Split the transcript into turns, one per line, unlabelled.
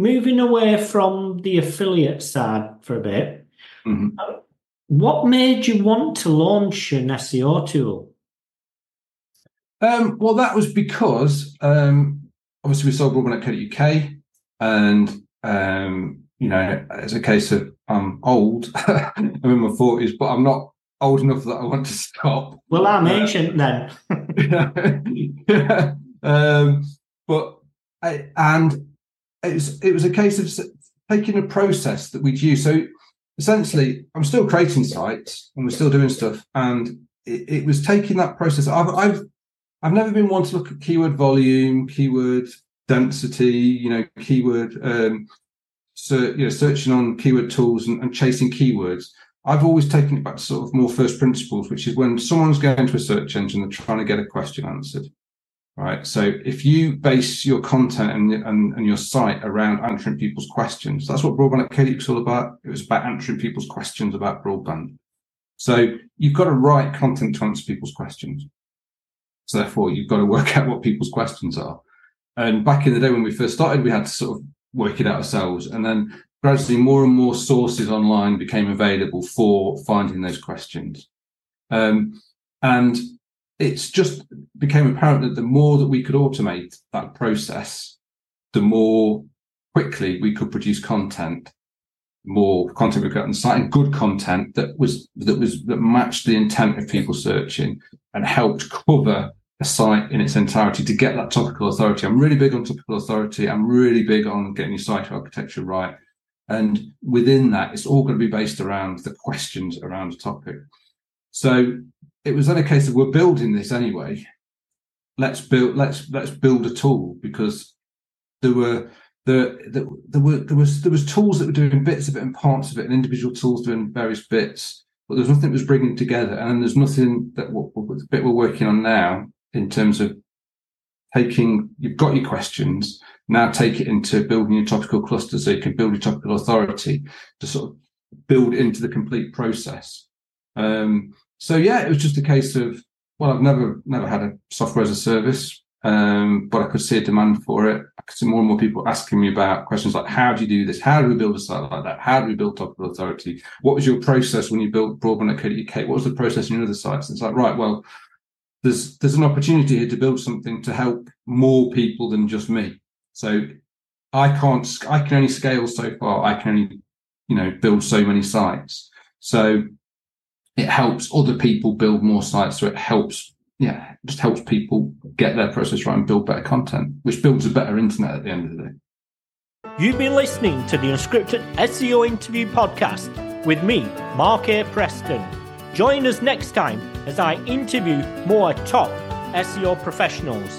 moving away from the affiliate side for a bit,
Mhm.
what made you want to launch an SEO tool?
Um, well, that was because um, obviously we sold uk and um, you know, it's a case of I'm old, I'm in my forties, but I'm not old enough that I want to stop.
Well, I'm
Uh,
ancient then.
yeah. um, but I, and it was it was a case of taking a process that we'd use. So essentially, I'm still creating sites and we're still doing stuff, and it, it was taking that process. I've I've I've never been one to look at keyword volume, keyword density, you know, keyword um, so you know, searching on keyword tools and, and chasing keywords. I've always taken it back to sort of more first principles, which is when someone's going to a search engine, they're trying to get a question answered. Right. So if you base your content and, and, and your site around answering people's questions, that's what broadband at KDP was all about. It was about answering people's questions about broadband. So you've got to write content to answer people's questions. So therefore, you've got to work out what people's questions are. And back in the day when we first started, we had to sort of work it out ourselves. And then gradually more and more sources online became available for finding those questions. Um, and it's just became apparent that the more that we could automate that process, the more quickly we could produce content, more content we got on site and good content that was that was that matched the intent of people searching and helped cover a site in its entirety to get that topical authority. I'm really big on topical authority. I'm really big on getting your site architecture right. And within that, it's all going to be based around the questions around a topic. So it was then a case of we're building this anyway. Let's build let's let's build a tool because there were there, there, were there was there was tools that were doing bits of it and parts of it and individual tools doing various bits, but there's nothing that was bringing together. And there's nothing that the bit we're working on now in terms of taking you've got your questions now take it into building your topical cluster so you can build your topical authority to sort of build into the complete process um so yeah it was just a case of well i've never never had a software as a service um but i could see a demand for it i could see more and more people asking me about questions like how do you do this how do we build a site like that how do we build topical authority what was your process when you built broadband at uk what was the process in your other sites it's like right well there's there's an opportunity here to build something to help more people than just me. So I can't I can only scale so far. I can only you know build so many sites. So it helps other people build more sites. So it helps yeah, just helps people get their process right and build better content, which builds a better internet at the end of the day.
You've been listening to the Unscripted SEO Interview Podcast with me, Mark A. Preston. Join us next time as I interview more top SEO professionals.